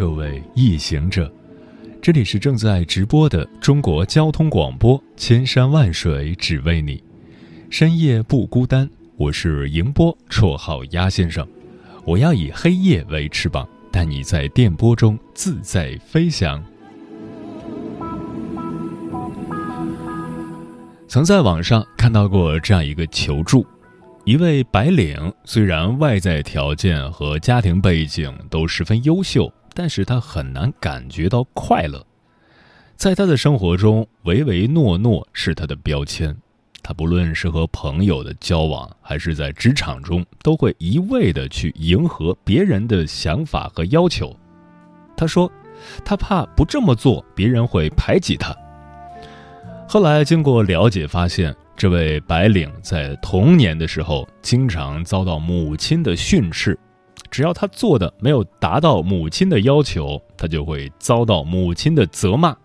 各位夜行者，这里是正在直播的中国交通广播，千山万水只为你，深夜不孤单。我是迎波，绰号鸭先生。我要以黑夜为翅膀，带你在电波中自在飞翔。曾在网上看到过这样一个求助。一位白领虽然外在条件和家庭背景都十分优秀，但是他很难感觉到快乐。在他的生活中，唯唯诺诺是他的标签。他不论是和朋友的交往，还是在职场中，都会一味的去迎合别人的想法和要求。他说，他怕不这么做，别人会排挤他。后来经过了解，发现。这位白领在童年的时候经常遭到母亲的训斥，只要他做的没有达到母亲的要求，他就会遭到母亲的责骂。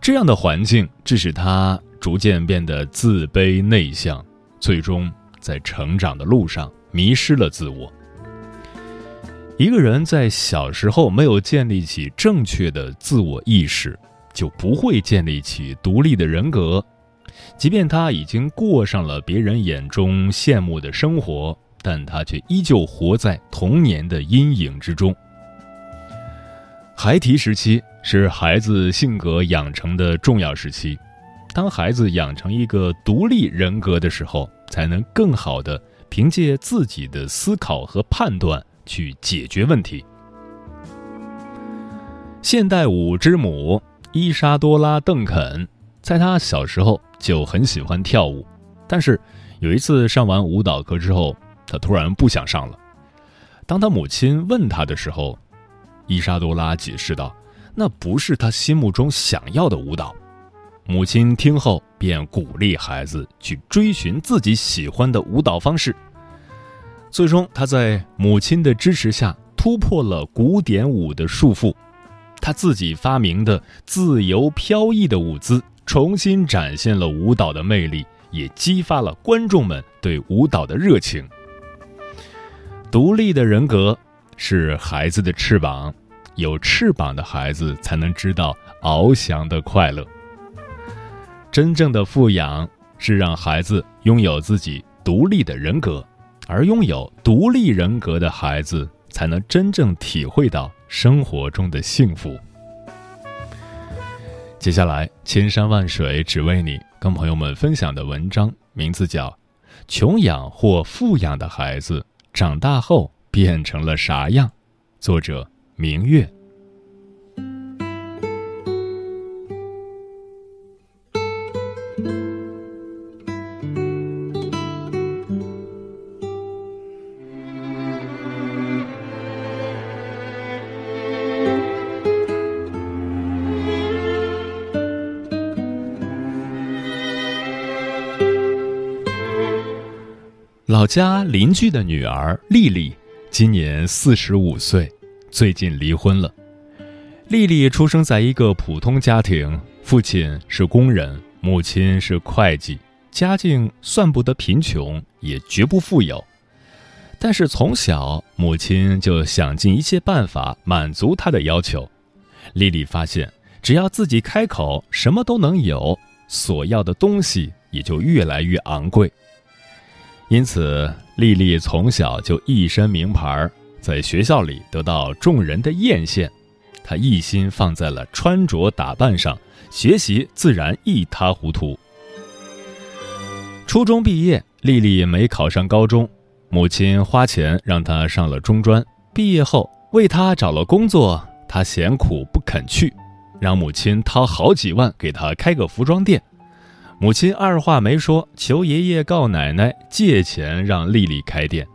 这样的环境致使他逐渐变得自卑内向，最终在成长的路上迷失了自我。一个人在小时候没有建立起正确的自我意识，就不会建立起独立的人格。即便他已经过上了别人眼中羡慕的生活，但他却依旧活在童年的阴影之中。孩提时期是孩子性格养成的重要时期，当孩子养成一个独立人格的时候，才能更好的凭借自己的思考和判断去解决问题。现代舞之母伊莎多拉·邓肯。在他小时候就很喜欢跳舞，但是有一次上完舞蹈课之后，他突然不想上了。当他母亲问他的时候，伊莎多拉解释道：“那不是他心目中想要的舞蹈。”母亲听后便鼓励孩子去追寻自己喜欢的舞蹈方式。最终，他在母亲的支持下突破了古典舞的束缚，他自己发明的自由飘逸的舞姿。重新展现了舞蹈的魅力，也激发了观众们对舞蹈的热情。独立的人格是孩子的翅膀，有翅膀的孩子才能知道翱翔的快乐。真正的富养是让孩子拥有自己独立的人格，而拥有独立人格的孩子才能真正体会到生活中的幸福。接下来，千山万水只为你，跟朋友们分享的文章名字叫《穷养或富养的孩子长大后变成了啥样》，作者明月。老家邻居的女儿丽丽，今年四十五岁，最近离婚了。丽丽出生在一个普通家庭，父亲是工人，母亲是会计，家境算不得贫穷，也绝不富有。但是从小，母亲就想尽一切办法满足她的要求。丽丽发现，只要自己开口，什么都能有，所要的东西也就越来越昂贵。因此，丽丽从小就一身名牌，在学校里得到众人的艳羡。她一心放在了穿着打扮上，学习自然一塌糊涂。初中毕业，丽丽没考上高中，母亲花钱让她上了中专。毕业后，为她找了工作，她嫌苦不肯去，让母亲掏好几万给她开个服装店。母亲二话没说，求爷爷告奶奶借钱让丽丽开店。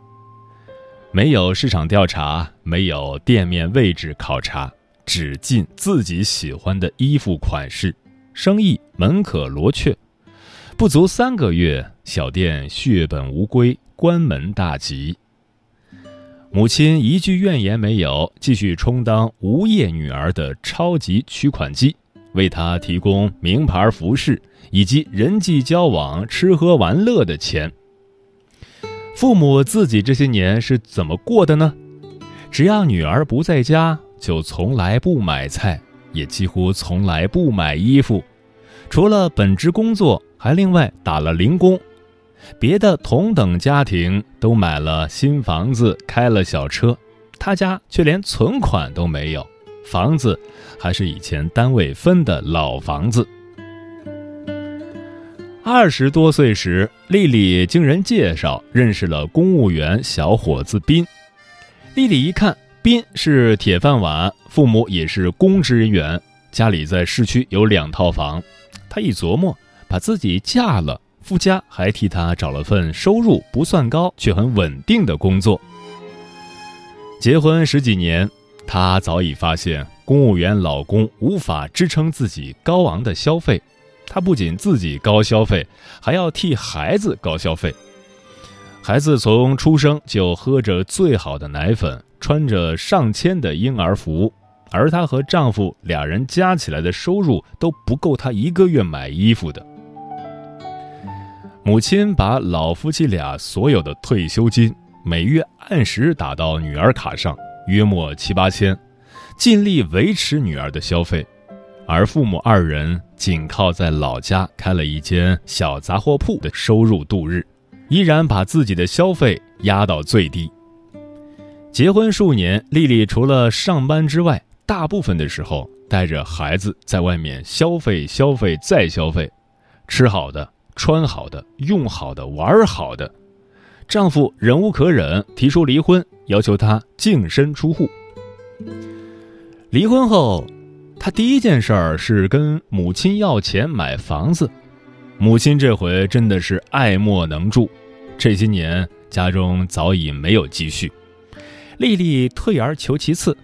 没有市场调查，没有店面位置考察，只进自己喜欢的衣服款式，生意门可罗雀。不足三个月，小店血本无归，关门大吉。母亲一句怨言没有，继续充当无业女儿的超级取款机，为她提供名牌服饰以及人际交往、吃喝玩乐的钱。父母自己这些年是怎么过的呢？只要女儿不在家，就从来不买菜，也几乎从来不买衣服，除了本职工作。还另外打了零工，别的同等家庭都买了新房子，开了小车，他家却连存款都没有，房子还是以前单位分的老房子。二十多岁时，丽丽经人介绍认识了公务员小伙子斌。丽丽一看，斌是铁饭碗，父母也是公职人员，家里在市区有两套房，她一琢磨。把自己嫁了，夫家还替她找了份收入不算高却很稳定的工作。结婚十几年，她早已发现公务员老公无法支撑自己高昂的消费，她不仅自己高消费，还要替孩子高消费。孩子从出生就喝着最好的奶粉，穿着上千的婴儿服。而她和丈夫俩人加起来的收入都不够她一个月买衣服的。母亲把老夫妻俩所有的退休金每月按时打到女儿卡上，约莫七八千，尽力维持女儿的消费，而父母二人仅靠在老家开了一间小杂货铺的收入度日，依然把自己的消费压到最低。结婚数年，丽丽除了上班之外，大部分的时候带着孩子在外面消费、消费再消费，吃好的。穿好的、用好的、玩好的，丈夫忍无可忍，提出离婚，要求她净身出户。离婚后，他第一件事儿是跟母亲要钱买房子。母亲这回真的是爱莫能助，这些年家中早已没有积蓄。丽丽退而求其次，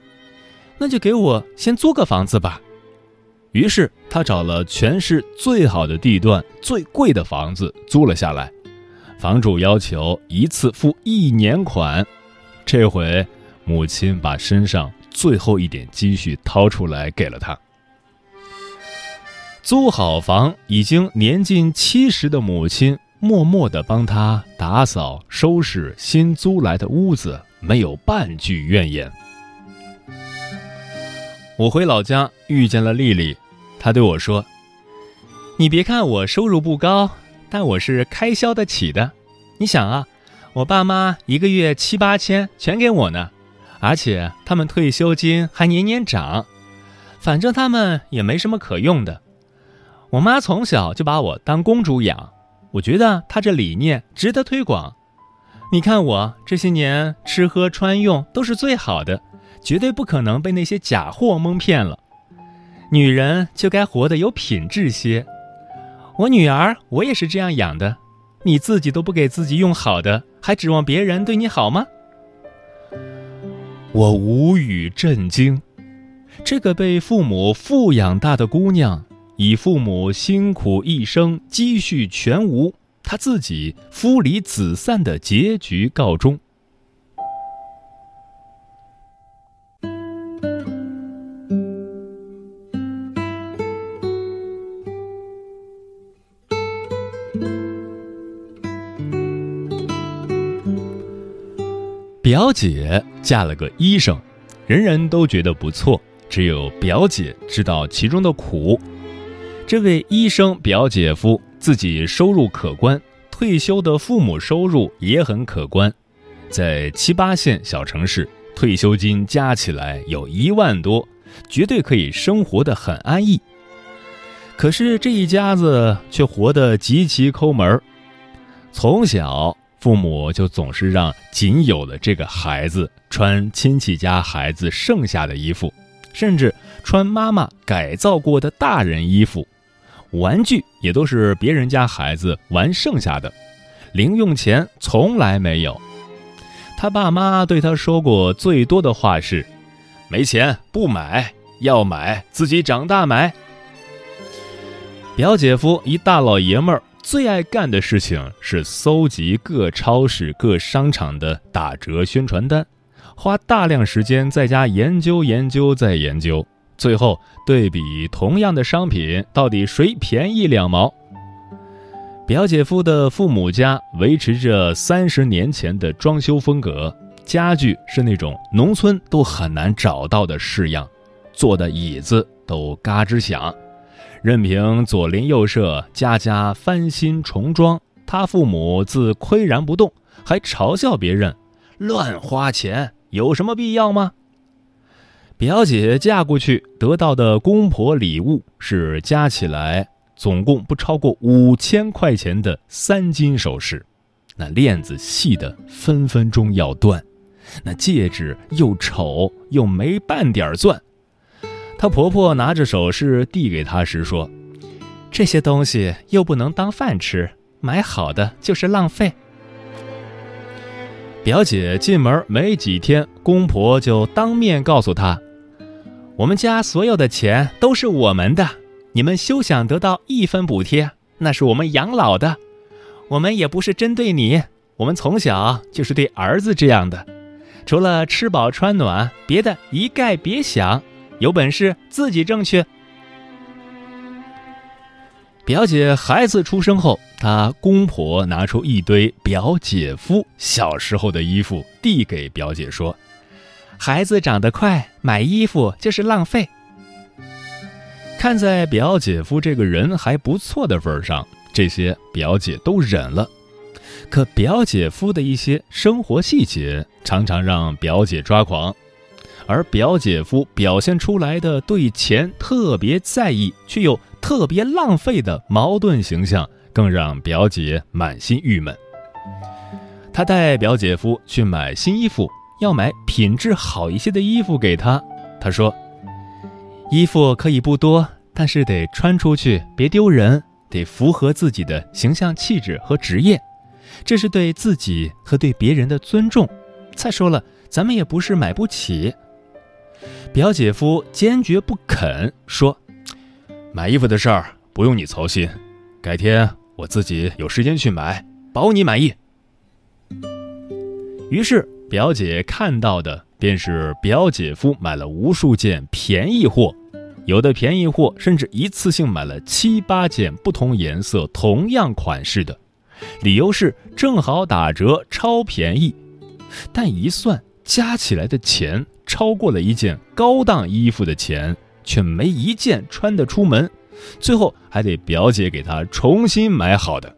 那就给我先租个房子吧。于是，他找了全市最好的地段、最贵的房子租了下来。房主要求一次付一年款，这回母亲把身上最后一点积蓄掏出来给了他。租好房，已经年近七十的母亲默默地帮他打扫、收拾新租来的屋子，没有半句怨言。我回老家遇见了丽丽。她对我说：“你别看我收入不高，但我是开销得起的。你想啊，我爸妈一个月七八千全给我呢，而且他们退休金还年年涨。反正他们也没什么可用的。我妈从小就把我当公主养，我觉得她这理念值得推广。你看我这些年吃喝穿用都是最好的，绝对不可能被那些假货蒙骗了。”女人就该活得有品质些。我女儿，我也是这样养的。你自己都不给自己用好的，还指望别人对你好吗？我无语震惊。这个被父母富养大的姑娘，以父母辛苦一生积蓄全无，她自己夫离子散的结局告终。表姐嫁了个医生，人人都觉得不错，只有表姐知道其中的苦。这位医生表姐夫自己收入可观，退休的父母收入也很可观，在七八线小城市，退休金加起来有一万多，绝对可以生活的很安逸。可是这一家子却活得极其抠门从小。父母就总是让仅有的这个孩子穿亲戚家孩子剩下的衣服，甚至穿妈妈改造过的大人衣服，玩具也都是别人家孩子玩剩下的，零用钱从来没有。他爸妈对他说过最多的话是：“没钱不买，要买自己长大买。表姐夫一大老爷们儿最爱干的事情是搜集各超市、各商场的打折宣传单，花大量时间在家研究、研究再研究，最后对比同样的商品到底谁便宜两毛。表姐夫的父母家维持着三十年前的装修风格，家具是那种农村都很难找到的式样，坐的椅子都嘎吱响。任凭左邻右舍家家翻新重装，他父母自岿然不动，还嘲笑别人乱花钱，有什么必要吗？表姐嫁过去得到的公婆礼物是加起来总共不超过五千块钱的三金首饰，那链子细的分分钟要断，那戒指又丑又没半点钻。她婆婆拿着首饰递给她时说：“这些东西又不能当饭吃，买好的就是浪费。”表姐进门没几天，公婆就当面告诉她：“我们家所有的钱都是我们的，你们休想得到一分补贴，那是我们养老的。我们也不是针对你，我们从小就是对儿子这样的，除了吃饱穿暖，别的一概别想。”有本事自己挣去。表姐孩子出生后，她公婆拿出一堆表姐夫小时候的衣服递给表姐说：“孩子长得快，买衣服就是浪费。”看在表姐夫这个人还不错的份上，这些表姐都忍了。可表姐夫的一些生活细节常常让表姐抓狂。而表姐夫表现出来的对钱特别在意，却又特别浪费的矛盾形象，更让表姐满心郁闷。她带表姐夫去买新衣服，要买品质好一些的衣服给他。她说：“衣服可以不多，但是得穿出去别丢人，得符合自己的形象气质和职业，这是对自己和对别人的尊重。再说了，咱们也不是买不起。”表姐夫坚决不肯说：“买衣服的事儿不用你操心，改天我自己有时间去买，保你满意。”于是表姐看到的便是表姐夫买了无数件便宜货，有的便宜货甚至一次性买了七八件不同颜色、同样款式的，理由是正好打折、超便宜，但一算加起来的钱。超过了一件高档衣服的钱，却没一件穿得出门，最后还得表姐给他重新买好的。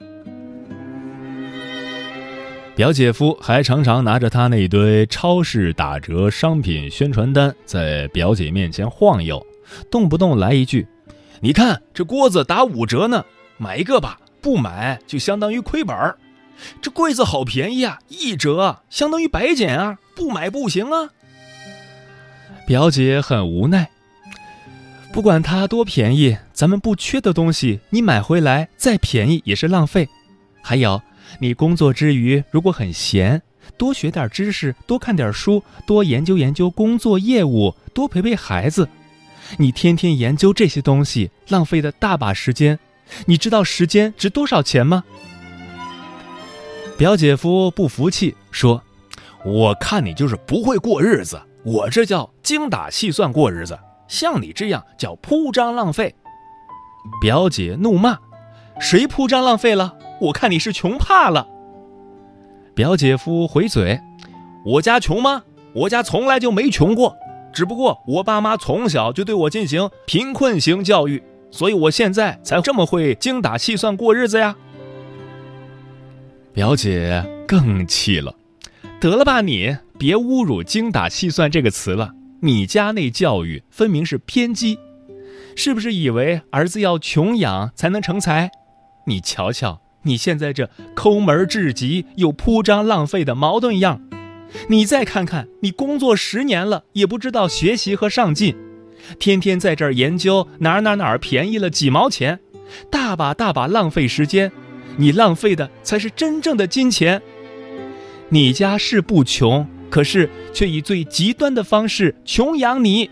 表姐夫还常常拿着他那堆超市打折商品宣传单在表姐面前晃悠，动不动来一句：“你看这锅子打五折呢，买一个吧，不买就相当于亏本儿。这柜子好便宜啊，一折相当于白捡啊，不买不行啊。”表姐很无奈，不管它多便宜，咱们不缺的东西，你买回来再便宜也是浪费。还有，你工作之余如果很闲，多学点知识，多看点书，多研究研究工作业务，多陪陪孩子。你天天研究这些东西，浪费的大把时间。你知道时间值多少钱吗？表姐夫不服气说：“我看你就是不会过日子。”我这叫精打细算过日子，像你这样叫铺张浪费。表姐怒骂：“谁铺张浪费了？我看你是穷怕了。”表姐夫回嘴：“我家穷吗？我家从来就没穷过，只不过我爸妈从小就对我进行贫困型教育，所以我现在才这么会精打细算过日子呀。”表姐更气了：“得了吧你！”别侮辱“精打细算”这个词了，你家那教育分明是偏激，是不是以为儿子要穷养才能成才？你瞧瞧你现在这抠门至极又铺张浪费的矛盾样，你再看看你工作十年了也不知道学习和上进，天天在这儿研究哪儿哪儿哪儿便宜了几毛钱，大把大把浪费时间，你浪费的才是真正的金钱。你家是不穷。可是，却以最极端的方式穷养你。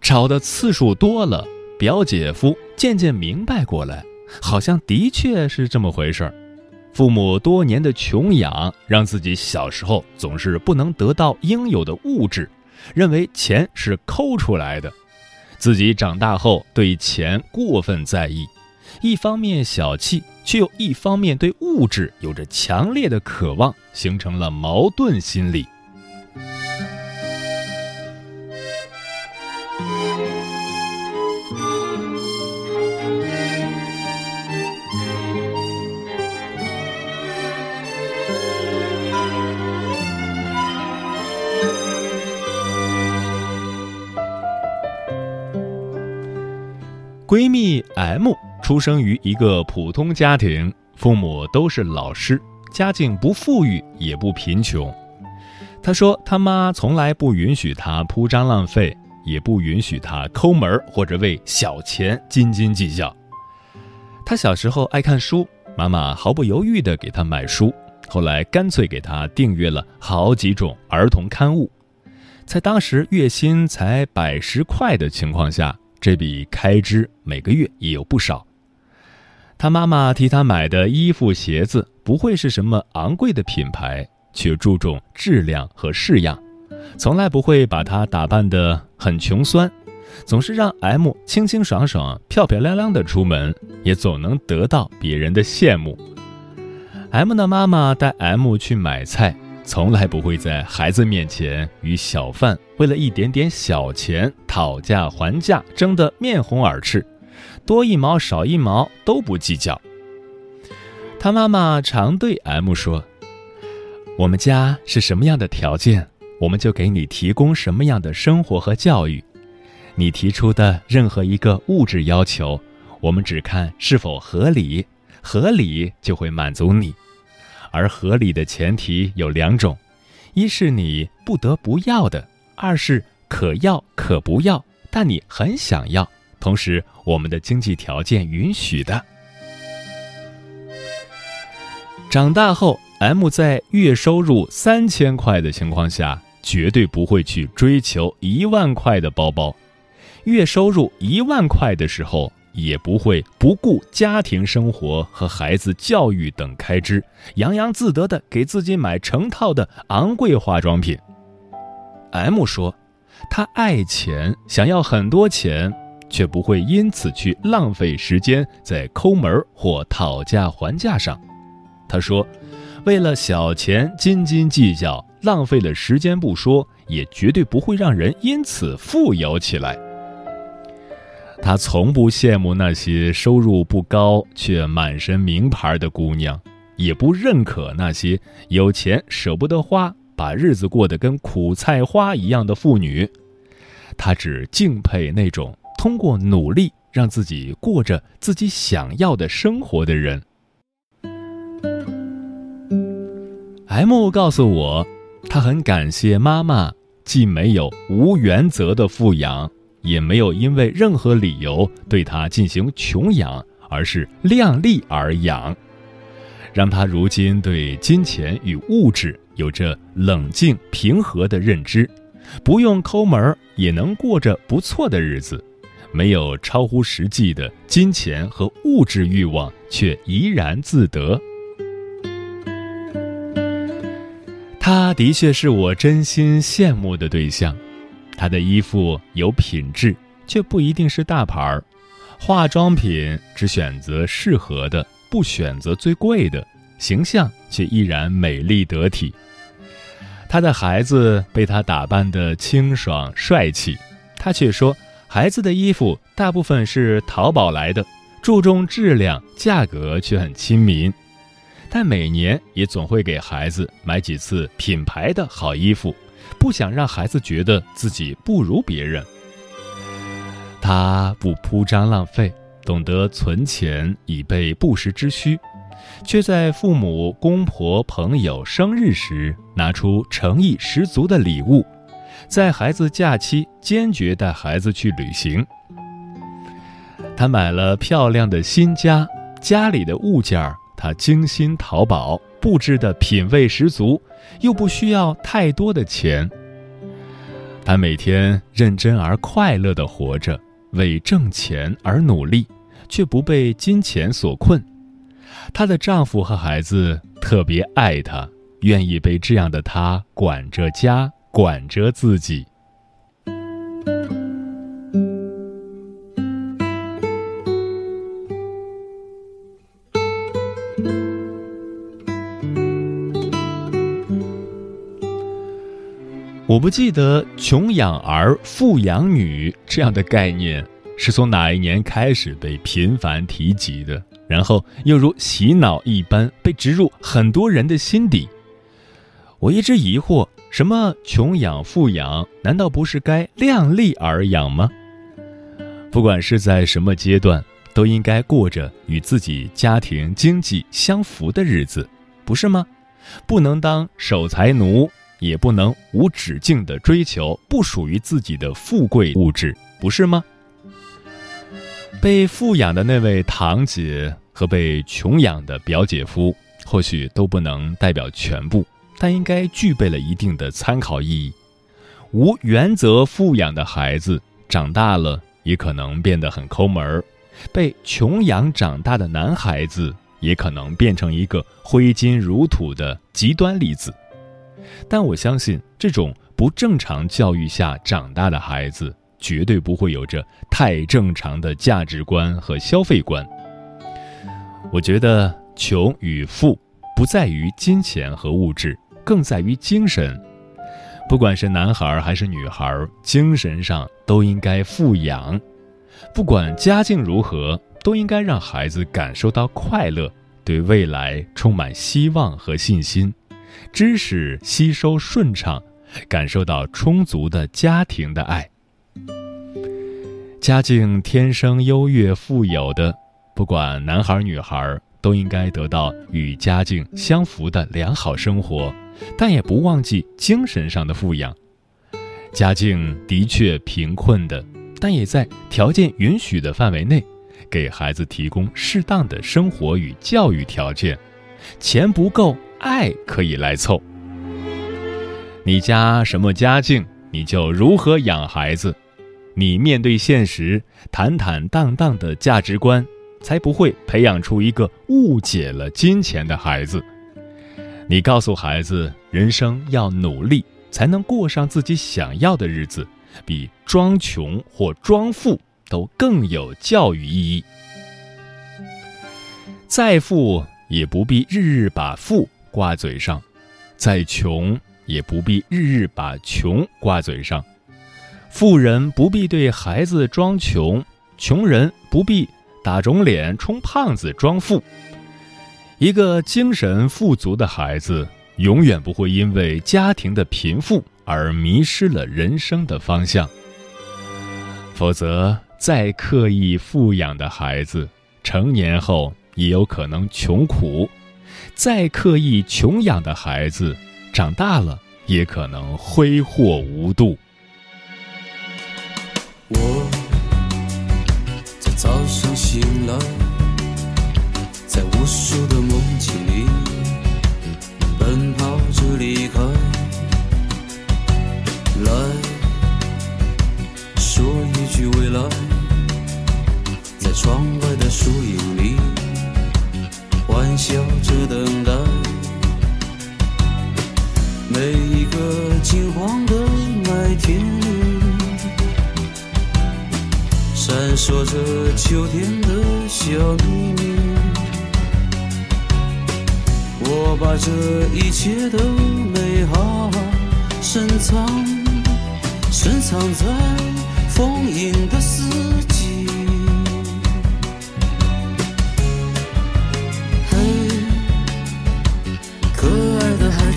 吵的次数多了，表姐夫渐渐明白过来，好像的确是这么回事儿。父母多年的穷养，让自己小时候总是不能得到应有的物质，认为钱是抠出来的。自己长大后对钱过分在意，一方面小气，却又一方面对物质有着强烈的渴望，形成了矛盾心理。闺蜜 M 出生于一个普通家庭，父母都是老师，家境不富裕也不贫穷。他说，他妈从来不允许他铺张浪费，也不允许他抠门或者为小钱斤斤计较。他小时候爱看书，妈妈毫不犹豫地给他买书，后来干脆给他订阅了好几种儿童刊物，在当时月薪才百十块的情况下。这笔开支每个月也有不少。他妈妈替他买的衣服、鞋子不会是什么昂贵的品牌，却注重质量和式样，从来不会把他打扮得很穷酸，总是让 M 清清爽爽、漂漂亮亮的出门，也总能得到别人的羡慕。M 的妈妈带 M 去买菜。从来不会在孩子面前与小贩为了一点点小钱讨价还价，争得面红耳赤，多一毛少一毛都不计较。他妈妈常对 M 说：“我们家是什么样的条件，我们就给你提供什么样的生活和教育。你提出的任何一个物质要求，我们只看是否合理，合理就会满足你。”而合理的前提有两种，一是你不得不要的，二是可要可不要，但你很想要，同时我们的经济条件允许的。长大后，M 在月收入三千块的情况下，绝对不会去追求一万块的包包；月收入一万块的时候。也不会不顾家庭生活和孩子教育等开支，洋洋自得的给自己买成套的昂贵化妆品。M 说，他爱钱，想要很多钱，却不会因此去浪费时间在抠门或讨价还价上。他说，为了小钱斤斤计较，浪费了时间不说，也绝对不会让人因此富有起来。他从不羡慕那些收入不高却满身名牌的姑娘，也不认可那些有钱舍不得花、把日子过得跟苦菜花一样的妇女。他只敬佩那种通过努力让自己过着自己想要的生活的人。M 告诉我，他很感谢妈妈，既没有无原则的富养。也没有因为任何理由对他进行穷养，而是量力而养，让他如今对金钱与物质有着冷静平和的认知，不用抠门也能过着不错的日子，没有超乎实际的金钱和物质欲望，却怡然自得。他的确是我真心羡慕的对象。他的衣服有品质，却不一定是大牌儿；化妆品只选择适合的，不选择最贵的；形象却依然美丽得体。他的孩子被他打扮得清爽帅气，他却说孩子的衣服大部分是淘宝来的，注重质量，价格却很亲民。但每年也总会给孩子买几次品牌的好衣服。不想让孩子觉得自己不如别人，他不铺张浪费，懂得存钱以备不时之需，却在父母、公婆、朋友生日时拿出诚意十足的礼物，在孩子假期坚决带孩子去旅行。他买了漂亮的新家，家里的物件儿他精心淘宝。布置的品味十足，又不需要太多的钱。她每天认真而快乐的活着，为挣钱而努力，却不被金钱所困。她的丈夫和孩子特别爱她，愿意被这样的她管着家，管着自己。我不记得“穷养儿，富养女”这样的概念是从哪一年开始被频繁提及的，然后又如洗脑一般被植入很多人的心底。我一直疑惑：什么穷养、富养，难道不是该量力而养吗？不管是在什么阶段，都应该过着与自己家庭经济相符的日子，不是吗？不能当守财奴。也不能无止境地追求不属于自己的富贵物质，不是吗？被富养的那位堂姐和被穷养的表姐夫，或许都不能代表全部，但应该具备了一定的参考意义。无原则富养的孩子，长大了也可能变得很抠门儿；被穷养长大的男孩子，也可能变成一个挥金如土的极端例子。但我相信，这种不正常教育下长大的孩子，绝对不会有着太正常的价值观和消费观。我觉得，穷与富不在于金钱和物质，更在于精神。不管是男孩还是女孩，精神上都应该富养。不管家境如何，都应该让孩子感受到快乐，对未来充满希望和信心。知识吸收顺畅，感受到充足的家庭的爱。家境天生优越富有的，不管男孩女孩，都应该得到与家境相符的良好生活，但也不忘记精神上的富养。家境的确贫困的，但也在条件允许的范围内，给孩子提供适当的生活与教育条件。钱不够。爱可以来凑。你家什么家境，你就如何养孩子。你面对现实，坦坦荡荡的价值观，才不会培养出一个误解了金钱的孩子。你告诉孩子，人生要努力，才能过上自己想要的日子，比装穷或装富都更有教育意义。再富也不必日日把富。挂嘴上，再穷也不必日日把穷挂嘴上。富人不必对孩子装穷，穷人不必打肿脸充胖子装富。一个精神富足的孩子，永远不会因为家庭的贫富而迷失了人生的方向。否则，再刻意富养的孩子，成年后也有可能穷苦。再刻意穷养的孩子，长大了也可能挥霍无度。我醒了，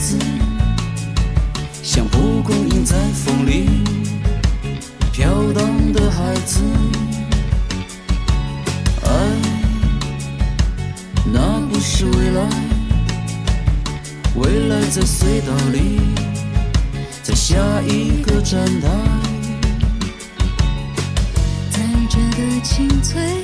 子，像蒲公英在风里飘荡的孩子。爱，那不是未来，未来在隧道里，在下一个站台。在这个清脆。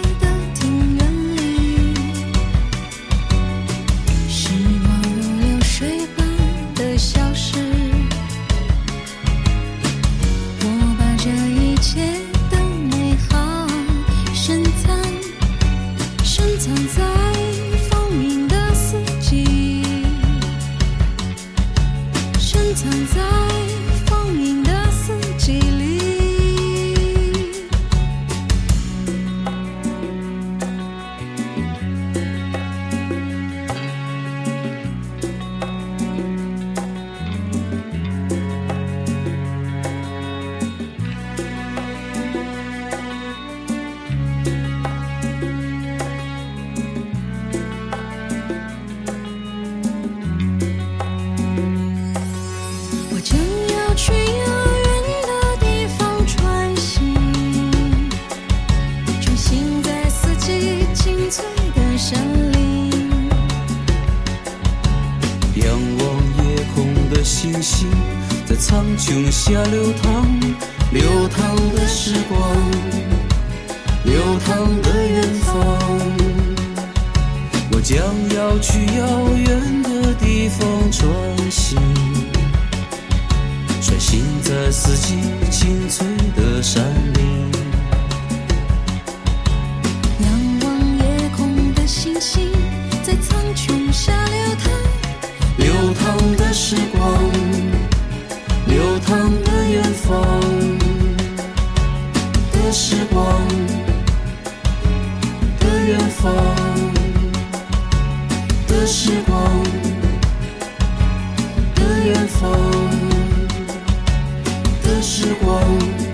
我将要去遥远的地方穿行，穿行在四季青翠的山林。仰望夜空的星星，在苍穹下流淌。流淌的时光，流淌的远方的时光的远方时光的远方的时光。